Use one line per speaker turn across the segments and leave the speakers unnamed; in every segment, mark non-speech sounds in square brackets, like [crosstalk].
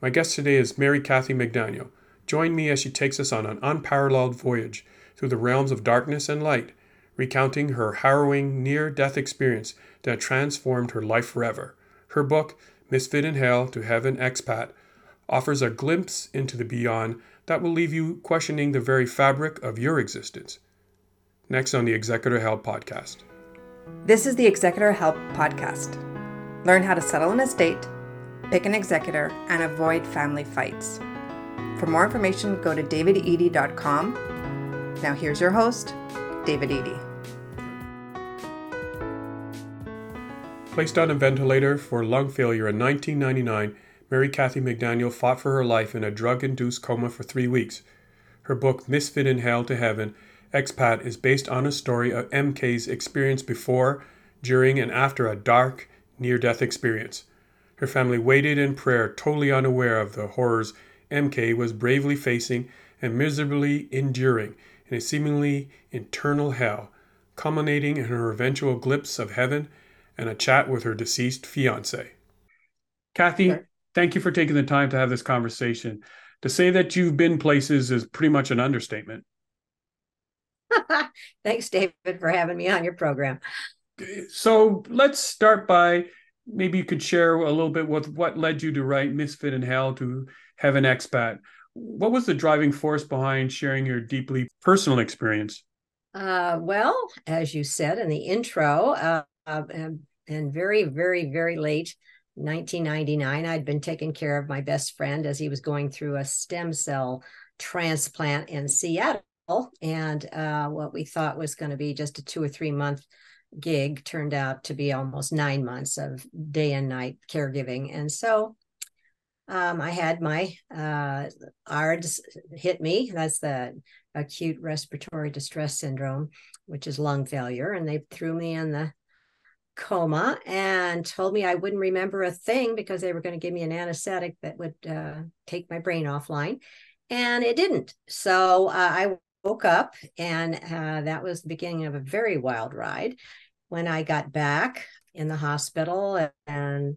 My guest today is Mary Kathy McDaniel. Join me as she takes us on an unparalleled voyage through the realms of darkness and light, recounting her harrowing near death experience that transformed her life forever. Her book, Misfit in Hell to Heaven Expat, offers a glimpse into the beyond that will leave you questioning the very fabric of your existence. Next on the Executor Help podcast.
This is the Executor Help podcast. Learn how to settle an estate, pick an executor, and avoid family fights. For more information, go to davidedey.com. Now, here's your host, David Edey.
Placed on a ventilator for lung failure in 1999, Mary Kathy McDaniel fought for her life in a drug induced coma for three weeks. Her book, Misfit in Hell to Heaven Expat, is based on a story of MK's experience before, during, and after a dark, near death experience. Her family waited in prayer, totally unaware of the horrors MK was bravely facing and miserably enduring in a seemingly eternal hell, culminating in her eventual glimpse of heaven and a chat with her deceased fiance. Kathy, sure. thank you for taking the time to have this conversation. To say that you've been places is pretty much an understatement. [laughs]
Thanks, David, for having me on your program.
So let's start by maybe you could share a little bit with what led you to write Misfit in Hell to Heaven Expat. What was the driving force behind sharing your deeply personal experience?
Uh, well, as you said in the intro, uh, and, and very, very, very late 1999, I'd been taking care of my best friend as he was going through a stem cell transplant in Seattle. And uh, what we thought was going to be just a two or three month gig turned out to be almost nine months of day and night caregiving. And so um, I had my uh, ARDS hit me. That's the acute respiratory distress syndrome, which is lung failure. And they threw me in the coma and told me I wouldn't remember a thing because they were going to give me an anesthetic that would uh, take my brain offline. And it didn't. So uh, I woke up, and uh, that was the beginning of a very wild ride. When I got back in the hospital, and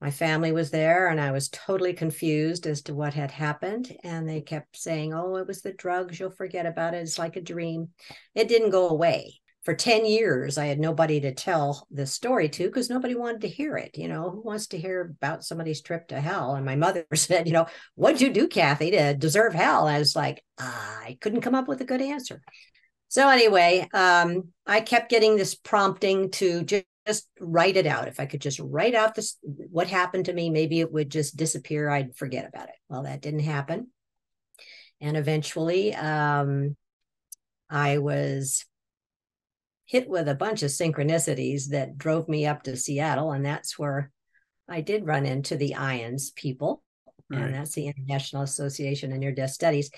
my family was there, and I was totally confused as to what had happened. And they kept saying, Oh, it was the drugs. You'll forget about it. It's like a dream. It didn't go away for 10 years i had nobody to tell this story to because nobody wanted to hear it you know who wants to hear about somebody's trip to hell? And my mother [laughs] said you know what'd you do kathy to deserve hell? I was like i couldn't come up with a good answer. So anyway um, i kept getting this prompting to just, just write it out. If i could just write out this what happened to me maybe it would just disappear i'd forget about it. Well that didn't happen. And eventually um, i was hit with a bunch of synchronicities that drove me up to Seattle. And that's where I did run into the IANDS people. Right. And that's the International Association of Near Death Studies.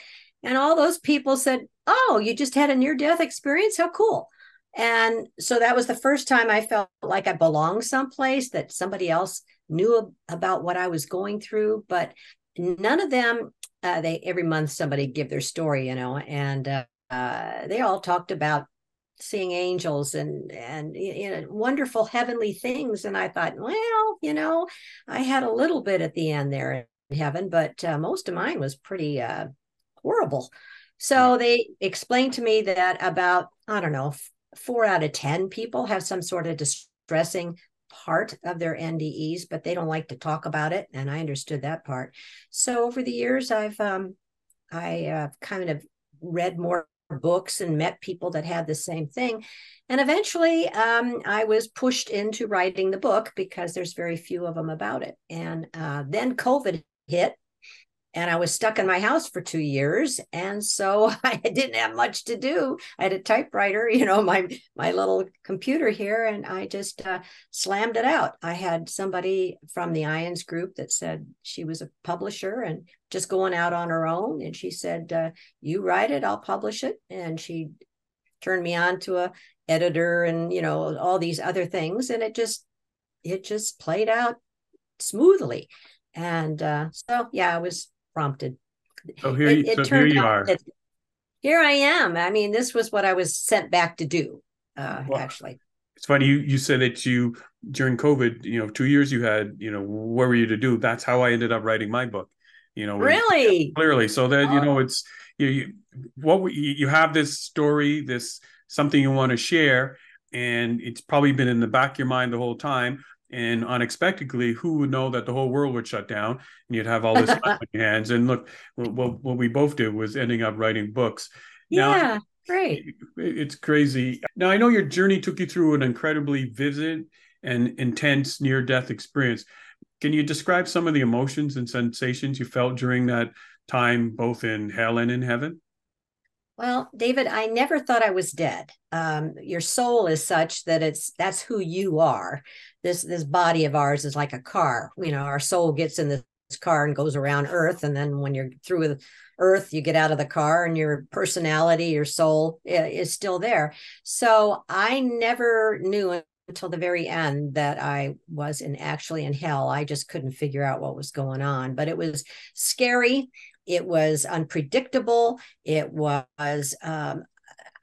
And all those people said, Oh, you just had a near death experience? How cool. And so that was the first time I felt like I belonged someplace that somebody else knew about what I was going through. But none of them, uh, they every month somebody give their story, you know, and uh, uh, they all talked about seeing angels and and you know wonderful heavenly things. And i thought well you know i had a little bit at the end there in heaven but uh, most of mine was pretty uh, horrible. So they explained to me that about i don't know four out of ten people have some sort of distressing part of their ndes but they don't like to talk about it and i understood that part. So over the years i've um i uh, kind of read more books and met people that had the same thing. And eventually, um, I was pushed into writing the book because there's very few of them about it. And uh, then COVID hit, and I was stuck in my house for two years, and so [laughs] I didn't have much to do. I had a typewriter, [laughs] you know, my my little computer here, and I just uh, slammed it out. I had somebody from the IANDS group that said she was a publisher and just going out on her own, and she said, uh, "You write it, I'll publish it," and she turned me on to a editor and you know all these other things, and it just it just played out smoothly and uh, so yeah i was prompted.
Oh, here, it, it so here you are.
Here I am. I mean, this was what I was sent back to do, uh, well, actually.
it's funny you you said that you during COVID, you know, two years you had, you know, what were you to do? That's how I ended up writing my book. You know,
really
clearly. So that oh. you know, it's you, you what you have this story, this something you want to share, and it's probably been in the back of your mind the whole time. And unexpectedly, who would know that the whole world would shut down and you'd have all this on [laughs] your hands? And look, what, what we both did was ending up writing books.
Now, yeah, great.
It's crazy. Now, I know your journey took you through an incredibly vivid and intense near death experience. Can you describe some of the emotions and sensations you felt during that time, both in hell and in heaven?
Well, David, I never thought I was dead. Um, your soul is such that it's that's who you are. This this body of ours is like a car. You know, our soul gets in this car and goes around Earth, and then when you're through with Earth, you get out of the car, and your personality, your soul is still there. So I never knew until the very end that I was in actually in hell. I just couldn't figure out what was going on, but it was scary it was unpredictable. It was, um,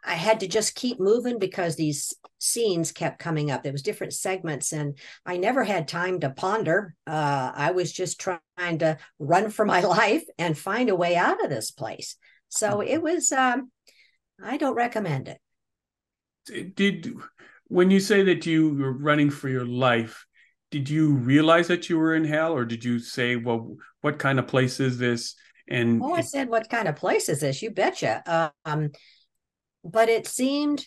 I had to just keep moving because these scenes kept coming up. There was different segments, and I never had time to ponder. Uh, I was just trying to run for my [laughs] life and find a way out of this place. So mm-hmm. it was. Um, I don't recommend
it. Did when you say that you were running for your life, did you realize that you were in hell, or did you say, "Well, what kind of place is this?" And
oh, I said, what kind of place is this? You betcha. Um, but it seemed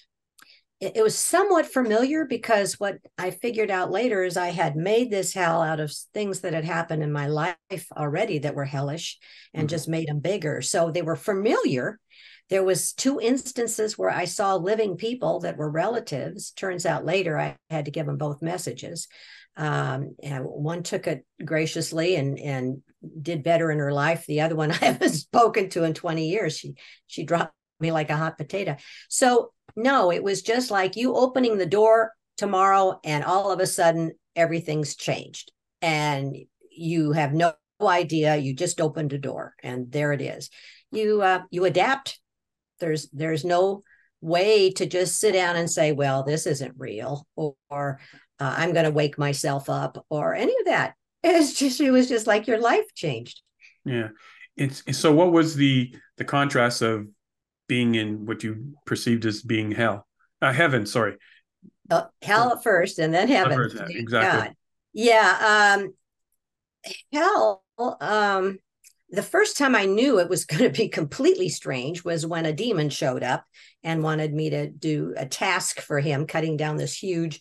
it, it was somewhat familiar because what I figured out later is I had made this hell out of things that had happened in my life already that were hellish and mm-hmm. just made them bigger. So they were familiar. There was two instances where I saw living people that were relatives. Turns out later I had to give them both messages. Um, and one took it graciously and and did better in her life. The other one [laughs] I haven't spoken to in 20 years. She she dropped me like a hot potato. So no, it was just like you opening the door tomorrow and all of a sudden everything's changed and you have no idea you just opened a door and there it is you uh, you adapt there's there's no way to just sit down and say well this isn't real or, or uh, i'm going to wake myself up or any of that. [laughs] It's just it was just like your life changed.
Yeah. It's so what was the the contrast of being in what you perceived as being hell? Uh, heaven sorry.
Uh, hell at first and then heaven.
Exactly. God.
yeah um hell um the first time I knew it was [laughs] going to be completely strange was when a demon showed up and wanted me to do a task for him, cutting down this huge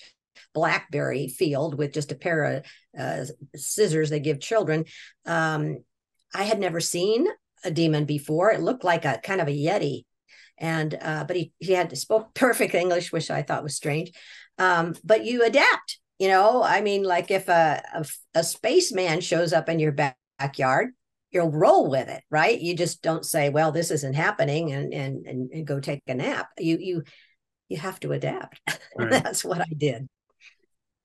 blackberry field with just a pair of uh, scissors they give children. Um, I had never seen a demon before. It looked like a kind of a yeti, and uh, but he he had spoke [laughs] perfect English, which I thought was strange. Um, but you adapt, you know. I mean, like if a a, a spaceman shows up in your back, backyard, you'll roll with it, right? You just don't say, "Well, this isn't happening," and and and, and go take a nap. You you you have to adapt. [laughs] Right. That's what I did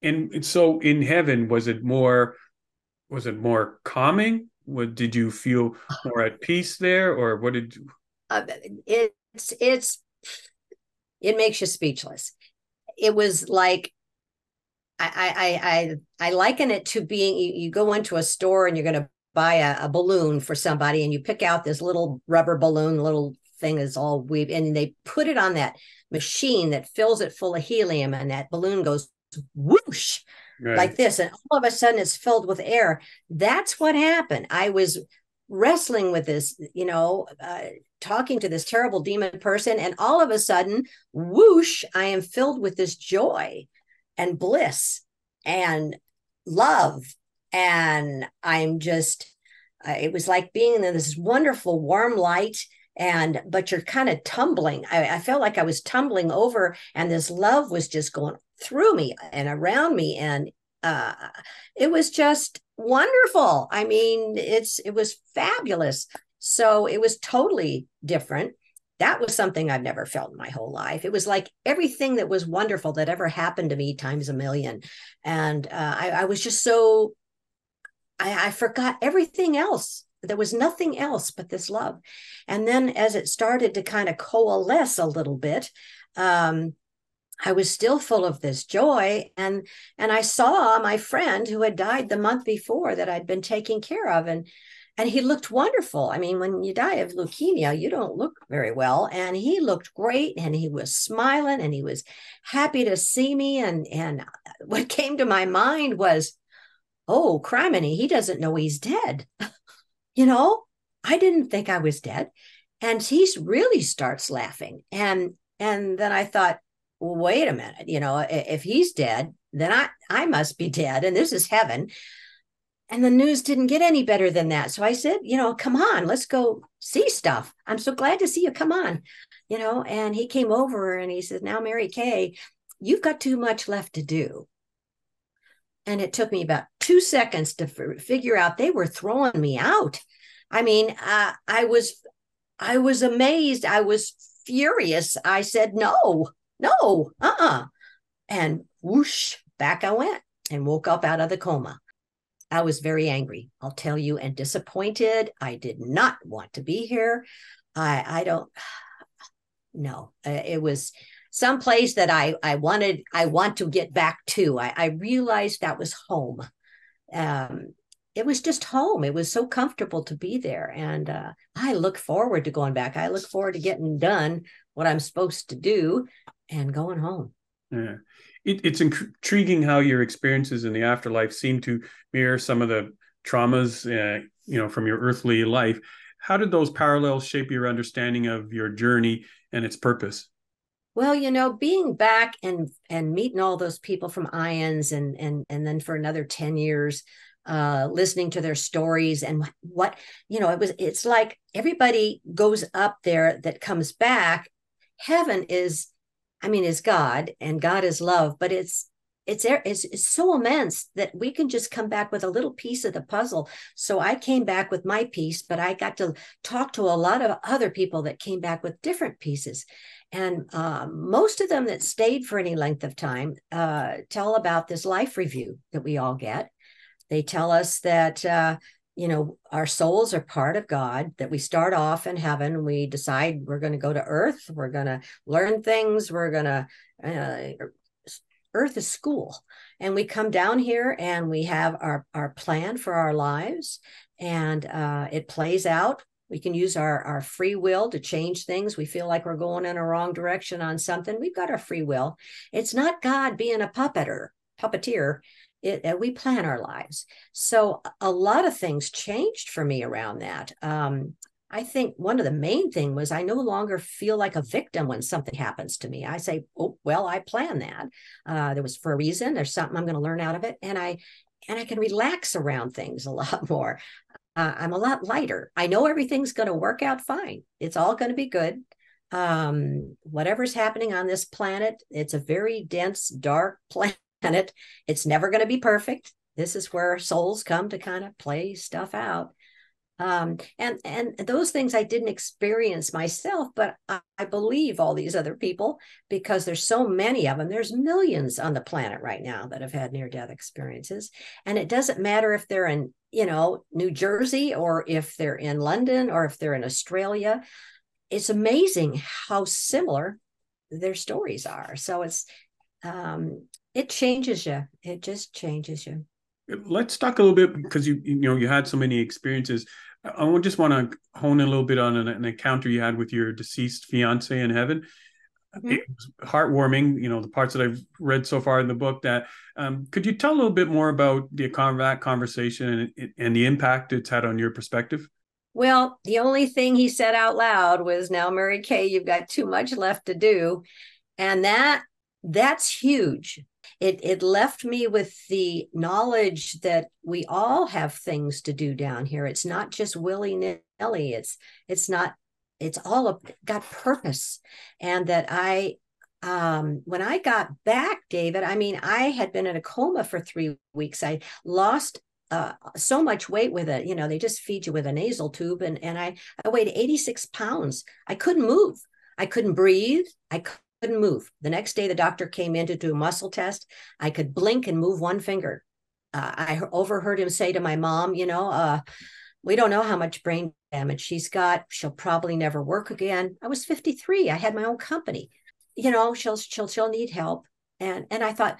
and so in heaven was it more was it more calming? What did you feel more at peace there or what did you
uh, it's it's it makes you speechless. It was like I, I I I liken it to being you, you go into a store and you're going to buy a, a, balloon for somebody and you pick out this little rubber balloon, little thing is all weave, and they put it on that machine that fills it full of helium, and that balloon goes whoosh right. like this and all of a sudden it's filled with air. That's what happened. I was wrestling with this you know uh, talking to this terrible demon person and all of a sudden whoosh i am filled with this joy and bliss and love. And i'm just uh, it was like being in this wonderful warm light and but you're kind of tumbling. I, I felt like i was tumbling over and this love was just going through me and around me and uh, it was just wonderful. I mean it's it was fabulous. So it was totally different. That was something i've never felt in my whole life. It was like everything that was wonderful that ever happened to me times a million. And uh, I, I, was just so I, I forgot everything else. There was nothing else but this love. And then as it started to kind of coalesce a little bit um, I was still full of this joy and and I saw my friend who had died the month before that I'd been taking care of and and he looked wonderful. I mean, when you die of leukemia, you don't look very well. And he looked great and he was smiling and he was happy to see me. And, and [laughs] what came to my mind was, oh, criminy, he doesn't know he's dead. [laughs] you know, I didn't think I was dead. And he really starts laughing. And and then I thought, well, wait a minute, you know, if he's dead, then I I must be dead. And this is heaven. And the news didn't get any better than that. So I said, you know, come on, let's go see stuff. I'm so glad to see you. Come on. You know, and he came over and he said, now, Mary Kay, you've got too much left to do. And it took me about two seconds to f- figure out they were throwing me out. I mean, uh, I was, I was amazed. I was furious. I said, no, no, uh-uh. And whoosh, back I went and woke up out of the coma. I was very angry, I'll tell you, and disappointed. I did not want to be here. I I don't [sighs] no. Uh, it was some place that I I wanted I want to get back to. I, I realized that was home. Um, it was just home. It was so comfortable to be there, and uh, I look forward to going back. I look forward to getting done what I'm supposed to do and going home.
Yeah it, it's intriguing how your experiences in the afterlife seem to mirror some of the traumas, uh, you know, from your earthly life. How did those parallels shape your understanding of your journey and its purpose?
Well, you know, being back and and meeting all those people from IANDS and and and then for another 10 years uh listening to their stories and what you know it was it's like everybody goes up there that comes back heaven is I mean, is God and God is love, but it's it's it's, it's so immense that we can just come back with a little piece of the puzzle. So I came back with my piece, but I got to talk to a lot of other people that came back with different pieces. And uh, most of them that stayed for any length of time uh, tell about this life review that we all get. They tell us that uh, you know our souls are part of god that we start off in heaven we decide we're going to go to earth we're going to learn things we're going to uh, earth is school. And we come down here and we have our our plan for our lives and uh, it plays out. We can use our our free will to change things. We feel like we're going in a wrong direction on something. We've got our free will. It's not god being a puppeter puppeteer it, we plan our lives. So a lot of things changed for me around that. Um, I think one of the main thing was I no longer feel like a victim when something happens to me. I say, "Oh, well, I planned that. Uh, there was for a reason. There's something I'm going to learn out of it," and I and I can relax around things a [laughs] lot more. Uh, I'm a lot lighter. I know everything's going to work out fine. It's all going to be good. Um, whatever's happening on this planet, it's a very dense, dark [laughs] planet planet. It's never going to be perfect. This is where souls come to kind of play stuff out. Um, and and those things I didn't experience myself, but I, I believe all these other people because there's so many of them. There's millions on the planet right now that have had near death experiences, and it doesn't matter if they're in you know New Jersey or if they're in London or if they're in Australia. It's amazing how similar their stories are. So it's um, it changes you. It just changes you.
Let's talk a little bit because you you know you had so many experiences. I just want to hone in a little bit on an, an encounter you had with your deceased fiance in heaven. Mm-hmm. It was heartwarming, you know, the parts that I've read so far in the book. That um, could you tell a little bit more about the conversation and, and the impact it's had on your perspective?
Well, the only thing he said out loud was, "Now, Mary Kay, you've got too much left to do," and that that's huge it it left me with the knowledge that we all have things to do down here it's not just willy-nilly it's it's not it's all got purpose and that i um, when I got back, David, I mean, I had been in a coma for three weeks. I lost uh, so much weight with it. You know, they just feed you with a nasal tube, and and I I weighed 86 pounds. I couldn't move. I couldn't breathe. I couldn't move. The next day, the doctor came in to do a muscle test. I could blink and move one finger. Uh, I overheard him say to my mom, you know, uh, we don't know how much brain damage she's got. She'll probably never work again. I was 53. I had my own company. you know, she'll she'll she'll need help. And and I thought,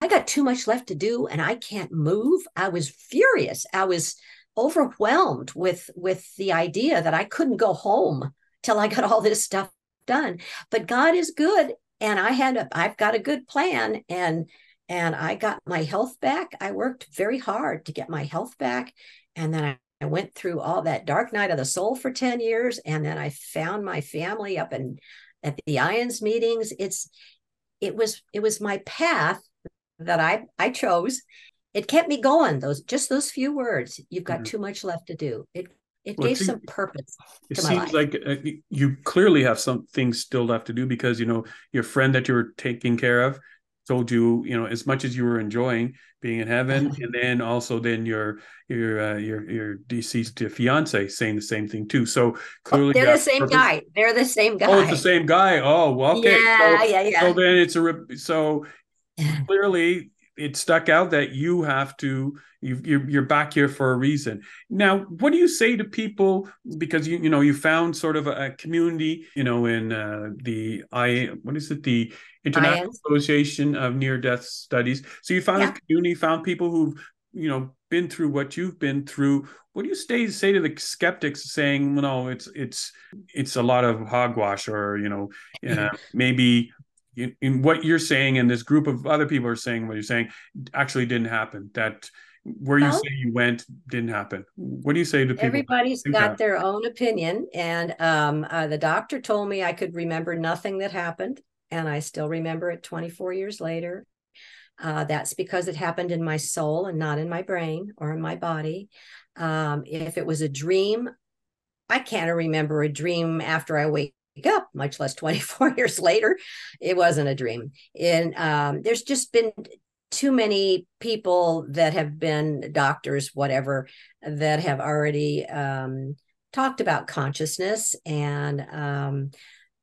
I got too much left to do and I can't move. I was furious. I was overwhelmed with with the idea that I couldn't go home till I got all this stuff done. But God is good and I had a I've got a good plan and and I got my health back. I worked very hard to get my health back and then I, I went through all that dark night of the soul for 10 years and then I found my family up in at the IANDS meetings. It's it was it was my path that I I chose. It kept me going. Those just those few words. You've got mm-hmm. too much left to do. It it well, gave some purpose.
It seems like uh, you clearly have some things still left to do because you know your friend that you were taking care of told you you know as much as you were enjoying being in heaven and then also then your your uh, your your deceased fiance saying the same thing too. So clearly
they're the same purpose. guy. They're the same guy
oh it's the same guy. Oh well, okay.
Yeah so, yeah yeah
so then it's a so clearly it stuck out that you have to you you're, you're back here for a reason. Now what do you say to people because you you know you found sort of a, community you know in uh, the i what is it? The international association of near death studies. So you found yeah. a community found people who've you know been through what you've been through. What do you say say to the skeptics saying well, no it's it's it's a lot of hogwash or you know [laughs] uh, maybe in, in what you're saying and this group of other people are saying what you're saying actually didn't happen. That where you well, say you went didn't happen. What do you say to people
everybody's got that? their own opinion and um, uh, the doctor told me i could remember nothing that happened and i still remember it 24 years later. Uh, that's because it happened in my soul and not in my brain or in my body. Um, if it was a dream i can't remember a dream after i wake up, much less 24 [laughs] years later. It wasn't a dream. And um, there's just been too many people that have been doctors, whatever, that have already um, talked about consciousness. And um,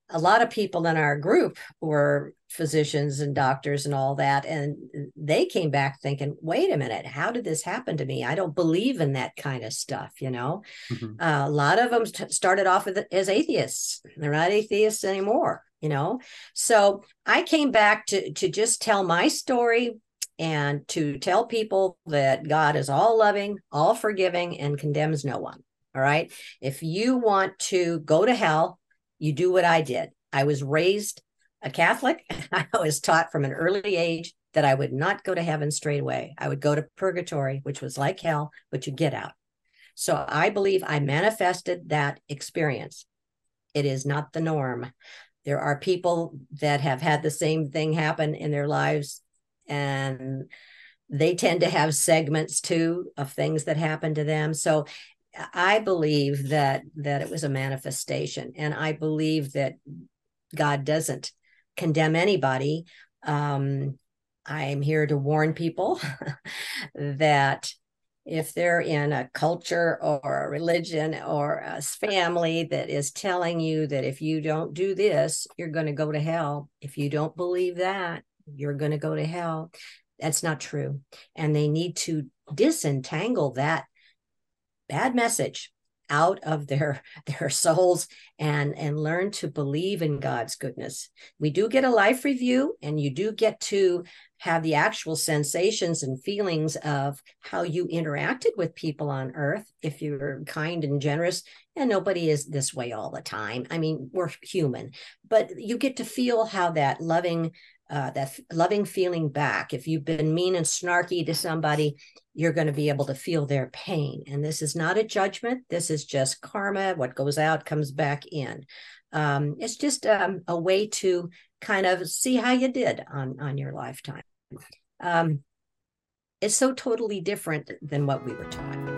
a lot of people in our group were physicians and doctors and all that. And they came back thinking, wait a minute, how did this happen to me? I don't believe in that kind of stuff, you know? Mm-hmm. Uh, a lot of them t- started off as atheists. They're not atheists anymore, you know? So I came back to, to just tell my story and to tell people that God is all loving, all forgiving, and condemns no one. All right. If you want to go to hell, you do what I did. I was raised a Catholic. [laughs] I was taught from an early age that I would not go to heaven straight away. I would go to purgatory, which was like hell, but you get out. So I believe I manifested that experience. It is not the norm. There are people that have had the same thing happen in their lives, and they tend to have segments too of things that happen to them. So I believe that that it was a manifestation, and I believe that God doesn't condemn anybody. Um, I'm here to warn people [laughs] that if they're in a culture or a religion or a family that is telling you that if you don't do this, you're going to go to hell, if you don't believe that, you're going to go to hell, that's not true. And they need to disentangle that bad message out of their [laughs] their souls and and learn to believe in God's goodness. We do get a life review and you do get to have the actual sensations and feelings of how you interacted with people on earth if you're kind and generous and nobody is this way all the time. I mean, we're human, but you get to feel how that loving uh, that loving feeling back. If you've been mean and snarky to somebody, you're going to be able to feel their pain. And this is not a judgment. This is just karma. What goes out comes back in. Um, it's just um, a way to kind of see how you did on on your lifetime. Um, it's so totally different than what we were taught.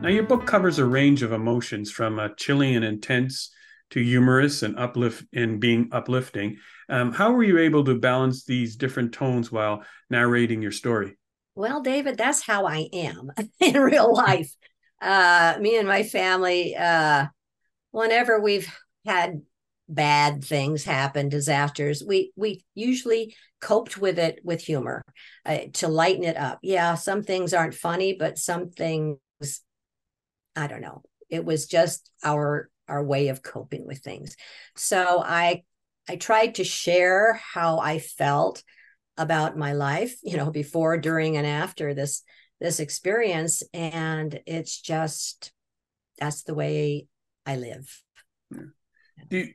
Now, your book covers a range of emotions from a chilling and intense to humorous and uplift and being uplifting. Um, how were you able to balance these different tones while narrating your story?
Well, David, that's how I am [laughs] in real life. Uh, me and my family, uh, whenever we've had bad things happen, disasters, we we usually coped with it with humor uh, to lighten it up. Yeah, some things aren't funny, but some things, I don't know, it was just our our way of coping with things so i i tried to share how i felt about my life you know before during and after this this experience and it's just that's the way i live.
The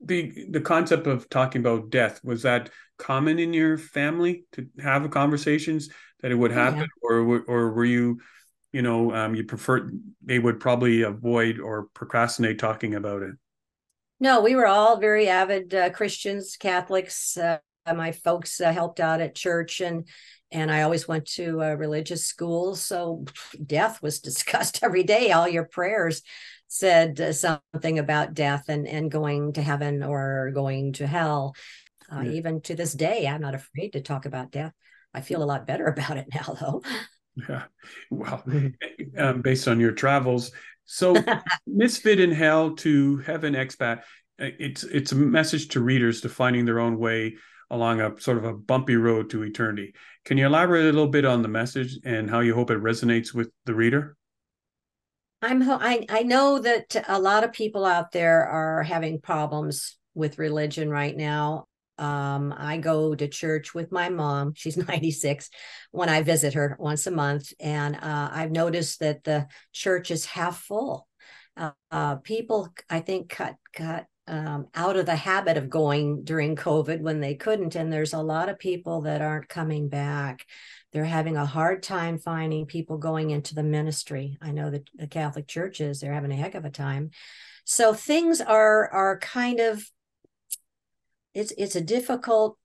the the concept of talking about death was that common in your family to have conversations that it would happen yeah. or or were you you know um, you prefer they would probably avoid or procrastinate talking about it
no we were all very avid uh, christians catholics uh, my folks uh, helped out at church and and i always went to religious school so [laughs] death was [laughs] discussed every day. All your prayers said uh, something about death and and going to heaven or going to hell. Uh, yeah. even to this day i'm not afraid to talk about death. I feel a lot better [laughs] about it now though.
Yeah. Well um, based on your travels so misfit in hell to heaven expat uh, it's it's a message to readers to finding their own way along a sort of a bumpy road to eternity. Can you elaborate a little bit on the message and how you hope it resonates with the reader?
I'm i, I know that a lot of people out there are having problems with religion right now um, I go to church with my mom. She's [laughs] 96 when I visit her once a month. And uh, I've noticed that the church is half full. Uh, uh, people, I think, cut, cut um, out of the habit of going during COVID when they couldn't. And there's a lot of people that aren't coming back. They're having a hard time finding people going into the ministry. I know that the Catholic churches, they're having a heck of a time. So things are are kind of it's it's a difficult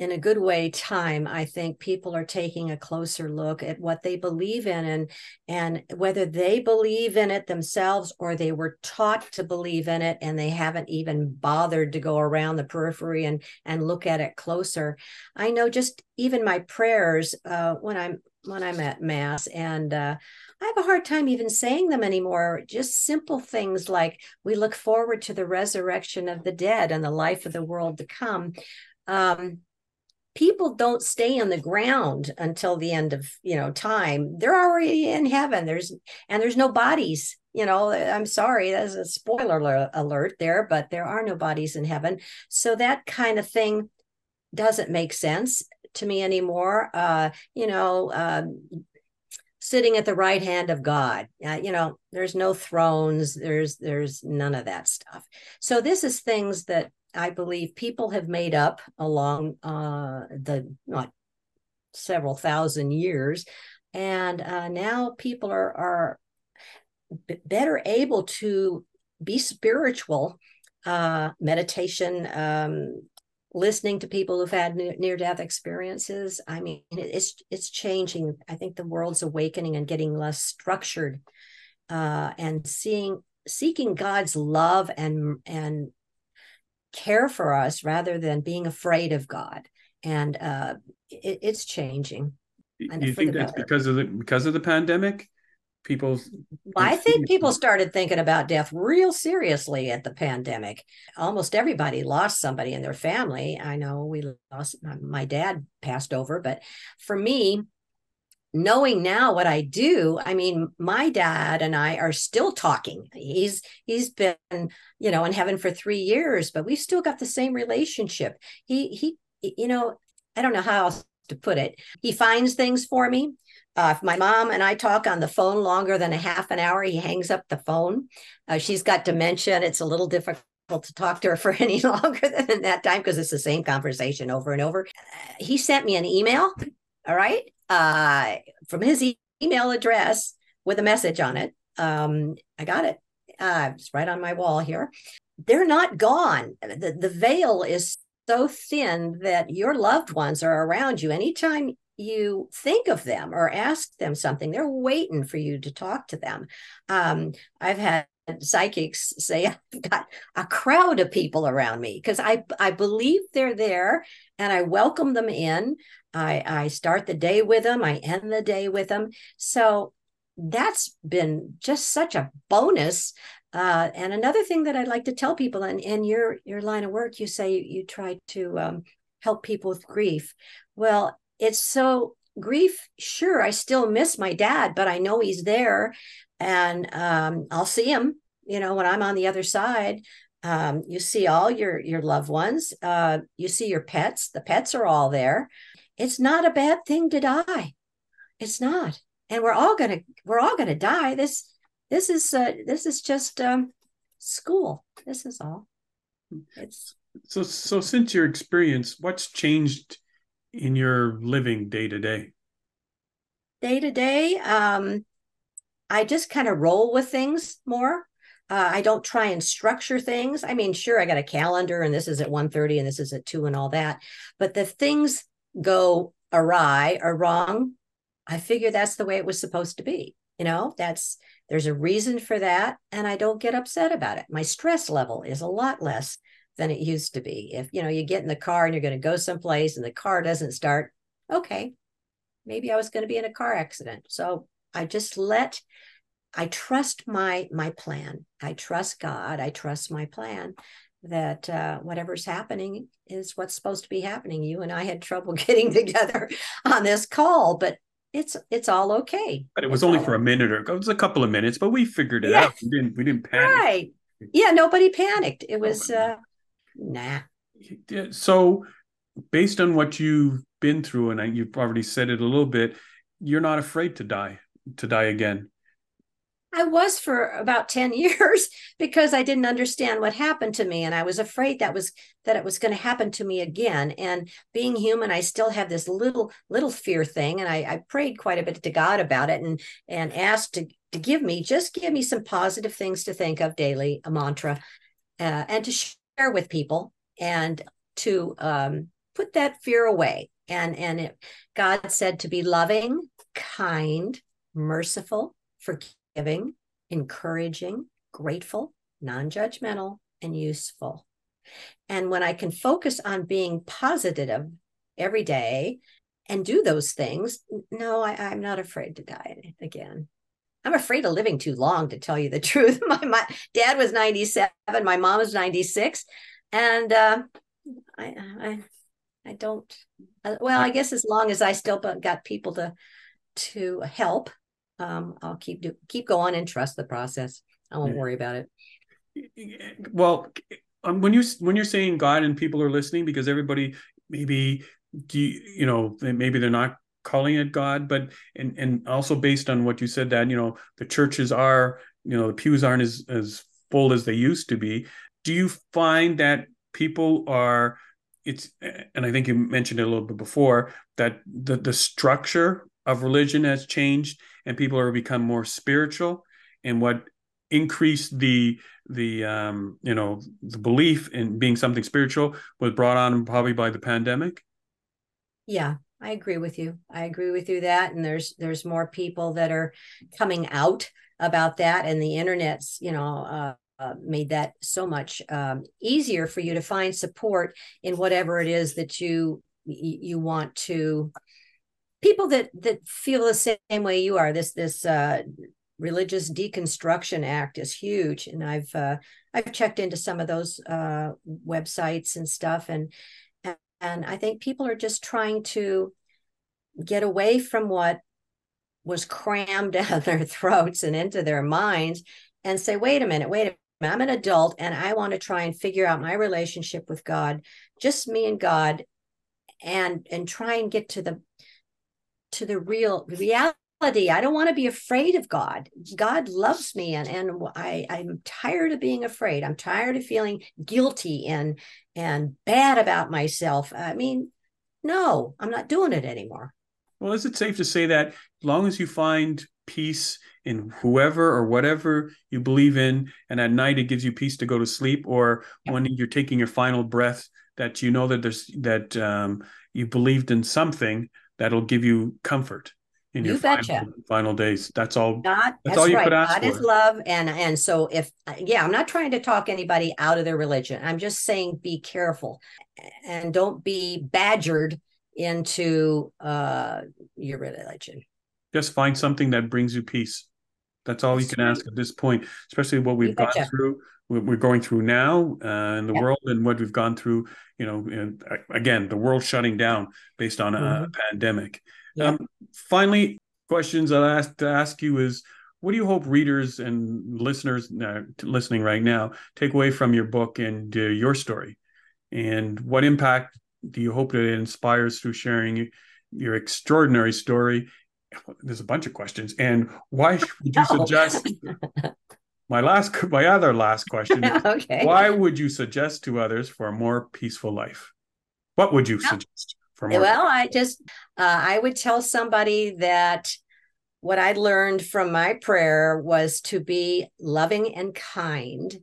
in a good way time i think people are taking a closer look at what they believe in and and whether they believe in it themselves or they were taught to believe in it and they haven't even bothered to go around the periphery and and look at it closer i know just even my prayers uh, when i'm when i'm at mass and uh, I have a hard time even saying them anymore. Just simple things like we look forward to the resurrection of the dead and the life of the world to come. Um, people don't stay on the ground until the end of you know time. They're already in heaven. There's and there's no bodies. You know, I'm sorry, that's a spoiler alert there, but there are no bodies in heaven. So that kind of thing doesn't make sense to me anymore. Uh, you know, um, sitting at the right hand of God. Uh, you know, there's no thrones, there's there's none of that stuff. So this is things that I believe people have made up along uh, the not several thousand years, and uh, now people are are b- better able to be spiritual. Uh, meditation, um, listening to people who've had near death experiences i mean it's it's changing i think the world's awakening and getting less structured uh, and seeing seeking god's love and and care for us rather than being afraid of god. And uh, it, it's changing.
You think that's because of the because of the pandemic? People
i think people started thinking about death real seriously at the pandemic. Almost everybody lost somebody in their family. I know we lost my dad passed over but for me knowing now what i do i mean my dad and i are still talking. He's he's been you know in heaven for 3 years but we've still got the same relationship. He he you know i don't know how else to put it. He finds things for me. Uh, if my mom and I talk on the phone longer than a half an hour, he hangs up the phone. Uh, she's got dementia, and it's a little difficult to talk to her [laughs] for any longer than that time because it's the same conversation over and over. Uh, he sent me an email, all right, uh, from his e- email address with a message on it. Um, I got it. Uh, it's right on my wall here. They're not gone. The, the veil is so thin that your loved ones are around you. Anytime you think of them or ask them something, they're waiting for you to talk to them. Um, I've had psychics say [laughs] I've got a crowd of people around me because I I believe they're there and I welcome them in. I I start the day with them, I end the day with them. So that's been just such a bonus. Uh, and another thing that I'd like to tell people, and in your your line of work, you say you, you try to um, help people with grief. Well, it's so grief, sure, I still miss my dad, but I know he's there and um, I'll see him, you know, when I'm on the other side. Um, you see all your your loved ones. Uh, you see your pets. The pets are all there. It's not a bad thing to die. It's not, and we're all gonna we're all gonna die. This this is uh, this is just um, school. This is all. It's
so so since your experience, what's changed in your living day to day?
Day to day, um, I just kind of roll with things more. Uh, I don't try and structure things. I mean, sure, I got a calendar and this is at 1.30 and this is at 2 and all that. But the things go awry or wrong, I figure that's the way it was supposed to be. You know, that's there's a reason for that. And I don't get upset about it. My stress level is a lot less than it used to be. If you know you get in the car and you're going to go someplace and the car doesn't start, okay, maybe I was going to be in a car accident. So I just let I trust my my plan. I trust God. I trust my plan that uh, whatever's happening is what's supposed to be happening. You and I had trouble [laughs] getting together on this call, but it's it's all okay.
But it was
it's
only for a minute or it was a couple of minutes, but we figured it yeah. out. We didn't we didn't panic.
Right. Yeah, nobody panicked. It was uh nah.
So based on what you've been through and you've already said it a little bit, you're not afraid to die, to die again.
I was for about 10 [laughs] years because I didn't understand what happened to me and I was afraid that was that it was going to happen to me again. And being human I still have this little little fear thing and I, I prayed quite a bit to God about it and and asked to to give me just give me some positive things to think of daily a mantra uh, and to share with people and to um, put that fear away. And and it, God said to be loving kind merciful forgiving giving, encouraging, grateful, non judgmental, and useful. And when I can focus on being positive every day and do those things, no, I, am not afraid to die again. I'm afraid of living too long, to tell you the [laughs] truth. My, my dad was 97, my mom was 96, and uh, I, I, I don't. Uh, well, I guess as long as I still got people to to help, um, I'll keep do, keep going and trust the process. I won't worry about it.
Well, um, when you when you're saying God and people are listening, because everybody maybe you, you know maybe they're not calling it God, but and and also based on what you said that you know the churches are you know the pews aren't as as full as they used to be. Do you find that people are it's and I think you mentioned it a little bit before that the the structure of religion has changed and people are become more spiritual and what increased the the um you know the belief in being something spiritual was brought on probably by the pandemic?
Yeah i agree with you. I agree with you that and there's there's more people that are coming out about that and the internet's you know uh, uh, made that so much um, easier for you to find support in whatever it is that you you want to people that that feel the same way you are this this uh, religious deconstruction act is huge and i've uh, i've checked into some of those uh, websites and stuff and and i think people are just trying to get away from what was crammed [laughs] down their throats and into their minds and say wait a minute wait a minute i'm an adult and i want to try and figure out my relationship with god just me and god and and try and get to the to the real reality I don't want to be afraid of God. God loves me and and I I'm tired of being afraid. I'm tired of feeling guilty and and bad about myself. I mean, no, I'm not doing it anymore.
Well, is it safe to say that as long as you find peace in whoever or whatever you believe in and at night it gives you peace to go to sleep or when you're taking your final breath that you know that there's that um, you believed in something that'll give you comfort in you your final, final, days. That's all.
God, that's, that's all you right. could ask God for. is love, and and so if yeah, I'm not trying to talk anybody out of their religion. I'm just saying be careful and don't be badgered into uh your religion.
Just find something that brings you peace. That's all you can ask at this point, especially what we've gone through, what we're going through now uh, in the world, and what we've gone through. You know, and, again, the world shutting down based on a, mm-hmm. pandemic. Yeah. Um, finally, questions I'd ask to ask you is what do you hope readers and listeners uh, listening right now take away from your book and uh, your story? And what impact do you hope that it inspires through sharing your extraordinary story? There's a bunch of questions. And why would you [laughs] suggest? My last, [laughs] my other last question is, [laughs] okay. Why would you suggest to others for a more peaceful life? What would you suggest for more?
Well, I just, uh, I would tell somebody that what I learned from my prayer was to be loving and kind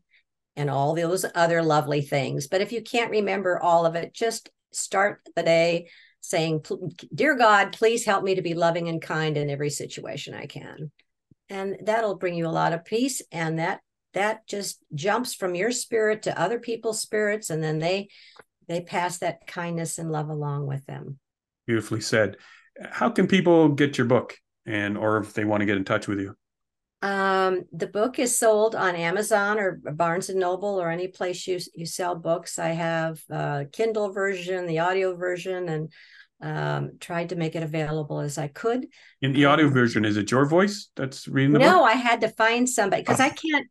and all those other lovely things. But if you can't remember all of it, just start the day saying, Dear God, please help me to be loving and kind in every situation I can. And that'll bring you a lot of peace. And that that just jumps from your spirit to other people's spirits. And then they they pass that kindness and love along with them.
Beautifully said. How can people get your book? and or if they want to get in touch with you?
Um, the book is sold on Amazon or Barnes and Noble or any place you you sell books. I have a Kindle version, the audio version, and um, tried to make it available as I could.
In the audio um, version, is it your voice that's reading the
no,
book?
I had to find somebody because oh. I can't.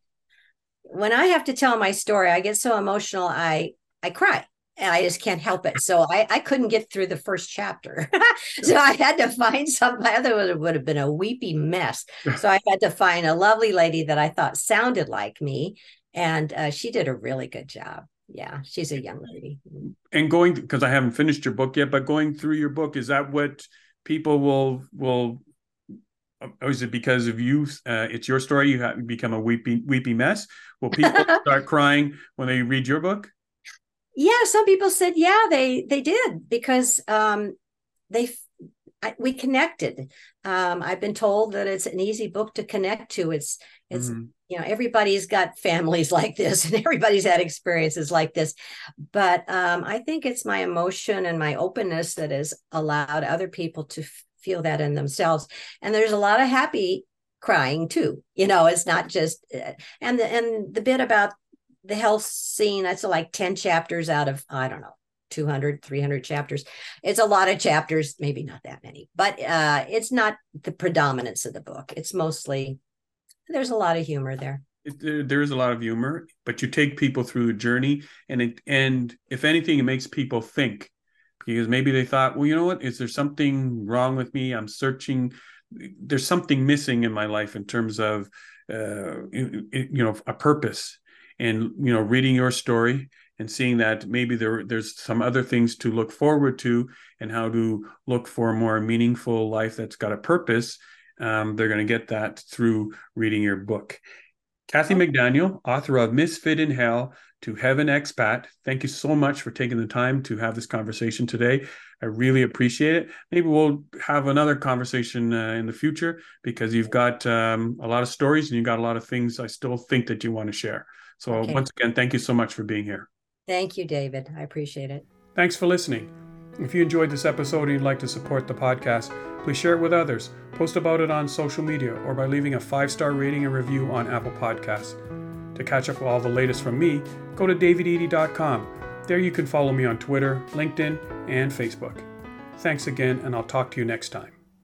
When I have to tell my story, I get so emotional. I I cry and I just can't help it. So I, I couldn't get through the first chapter. [laughs] so I had to find somebody, otherwise it would have been a weepy mess. [laughs] So I had to find a lovely lady that I thought sounded like me. And uh, she did a really good job. Yeah, she's a young lady.
And going, because I haven't finished your book yet, but going through your book, is that what people will, will, or uh, is it because of you? Uh, it's your story. You have become a weepy, weepy mess. Will people [laughs] start crying when they read your book?
yeah some people said yeah they they did because um they I, we connected um i've been told that it's an easy book to connect to it's it's mm-hmm. You know everybody's got families [laughs] like this and everybody's had experiences like this. But um i think it's my emotion and my openness that has allowed other people to f- feel that in themselves. And there's a lot of happy crying too you know it's not just uh, and the and the bit about the health scene that's like 10 chapters out of i don't know 200 300 chapters. It's a lot of chapters maybe not that many but uh it's not the predominance of the book. It's mostly there's a lot of humor there.
There, is a lot of humor but you take people through a journey and it and if anything it makes people think because maybe they thought well you know what? Is there something wrong with me? I'm searching there's something missing in my life in terms of uh, you know a purpose. And you know reading your story and seeing that maybe there there's some other things to look forward to and how to look for a more meaningful life that's got a purpose um, they're going to get that through reading your book kathy mcdaniel author of misfit in hell to heaven expat thank you so much for taking the time to have this conversation today i really appreciate it maybe we'll have another conversation uh, in the future because you've got um, a lot of stories and you've got a lot of things i still think that you want to share so, okay. once again, thank you so much for being here.
Thank you, David. I appreciate it.
Thanks for listening. If you enjoyed this episode and you'd like to support the podcast, please share it with others, post about it on social media, or by leaving a five star rating and review on Apple Podcasts. To catch up with all the latest from me, go to davidedey.com. There you can follow me on Twitter, LinkedIn, and Facebook. Thanks again, and I'll talk to you next time.